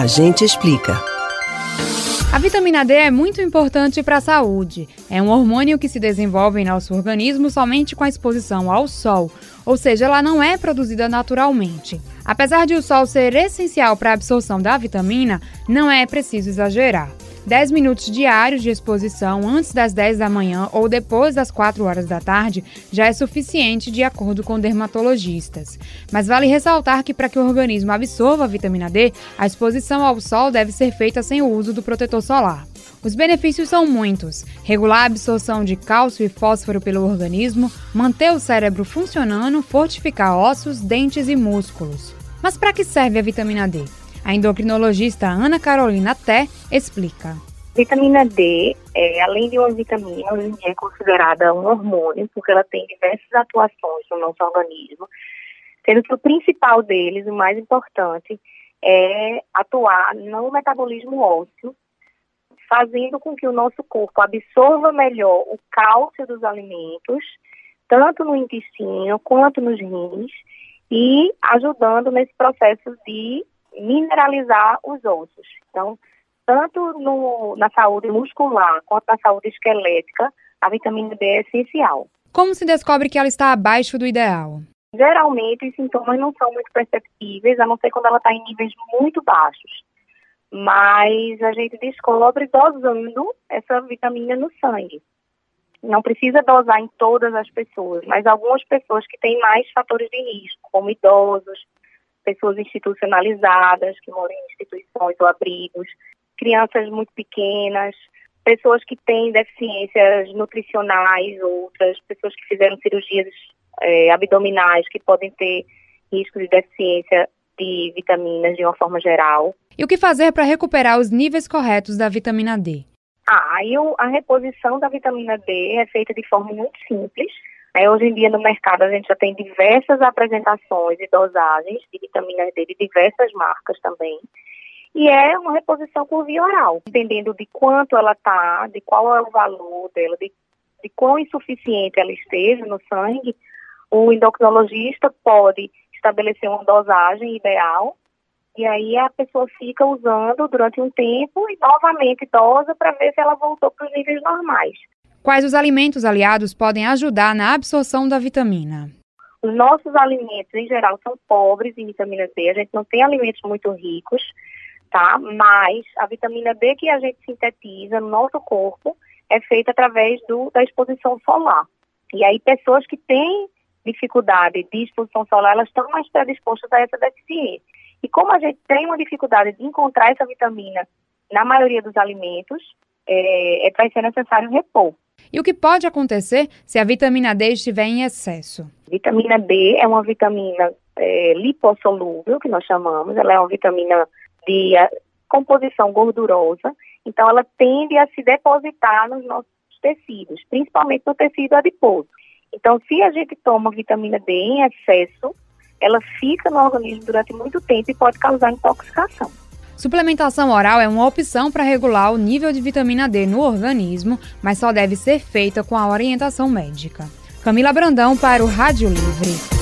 A gente explica. A vitamina D é muito importante para a saúde. É um hormônio que se desenvolve em nosso organismo somente com a exposição ao sol, ou seja, ela não é produzida naturalmente. Apesar de o sol ser essencial para a absorção da vitamina, não é preciso exagerar. 10 minutos diários de exposição antes das 10 da manhã ou depois das 4 horas da tarde já é suficiente, de acordo com dermatologistas. Mas vale ressaltar que, para que o organismo absorva a vitamina D, a exposição ao sol deve ser feita sem o uso do protetor solar. Os benefícios são muitos: regular a absorção de cálcio e fósforo pelo organismo, manter o cérebro funcionando, fortificar ossos, dentes e músculos. Mas para que serve a vitamina D? A endocrinologista Ana Carolina Té explica. Vitamina D, é, além de uma vitamina, é considerada um hormônio, porque ela tem diversas atuações no nosso organismo, sendo que o principal deles, o mais importante, é atuar no metabolismo ósseo, fazendo com que o nosso corpo absorva melhor o cálcio dos alimentos, tanto no intestino quanto nos rins, e ajudando nesse processo de mineralizar os ossos. Então, tanto no, na saúde muscular quanto na saúde esquelética, a vitamina D é essencial. Como se descobre que ela está abaixo do ideal? Geralmente, os sintomas não são muito perceptíveis, a não ser quando ela está em níveis muito baixos. Mas a gente descobre dosando essa vitamina no sangue. Não precisa dosar em todas as pessoas, mas algumas pessoas que têm mais fatores de risco, como idosos, pessoas institucionalizadas, que moram em instituições ou abrigos, crianças muito pequenas, pessoas que têm deficiências nutricionais, outras pessoas que fizeram cirurgias é, abdominais, que podem ter risco de deficiência de vitaminas de uma forma geral. E o que fazer para recuperar os níveis corretos da vitamina D? Ah, aí a reposição da vitamina D é feita de forma muito simples. Né? Hoje em dia no mercado a gente já tem diversas apresentações e dosagens de vitaminas D de diversas marcas também. E é uma reposição por via oral, dependendo de quanto ela está, de qual é o valor dela, de, de quão insuficiente ela esteja no sangue, o endocrinologista pode estabelecer uma dosagem ideal e aí a pessoa fica usando durante um tempo e novamente dosa para ver se ela voltou para os níveis normais. Quais os alimentos aliados podem ajudar na absorção da vitamina? Os nossos alimentos, em geral, são pobres em vitamina D. A gente não tem alimentos muito ricos, tá? Mas a vitamina D que a gente sintetiza no nosso corpo é feita através do, da exposição solar. E aí, pessoas que têm dificuldade de exposição solar, elas estão mais predispostas a essa deficiência. E como a gente tem uma dificuldade de encontrar essa vitamina na maioria dos alimentos, é, é vai ser necessário repor. E o que pode acontecer se a vitamina D estiver em excesso? Vitamina D é uma vitamina é, lipossolúvel, que nós chamamos, ela é uma vitamina de a, composição gordurosa, então ela tende a se depositar nos nossos tecidos, principalmente no tecido adiposo. Então, se a gente toma vitamina D em excesso, ela fica no organismo durante muito tempo e pode causar intoxicação. Suplementação oral é uma opção para regular o nível de vitamina D no organismo, mas só deve ser feita com a orientação médica. Camila Brandão para o Rádio Livre.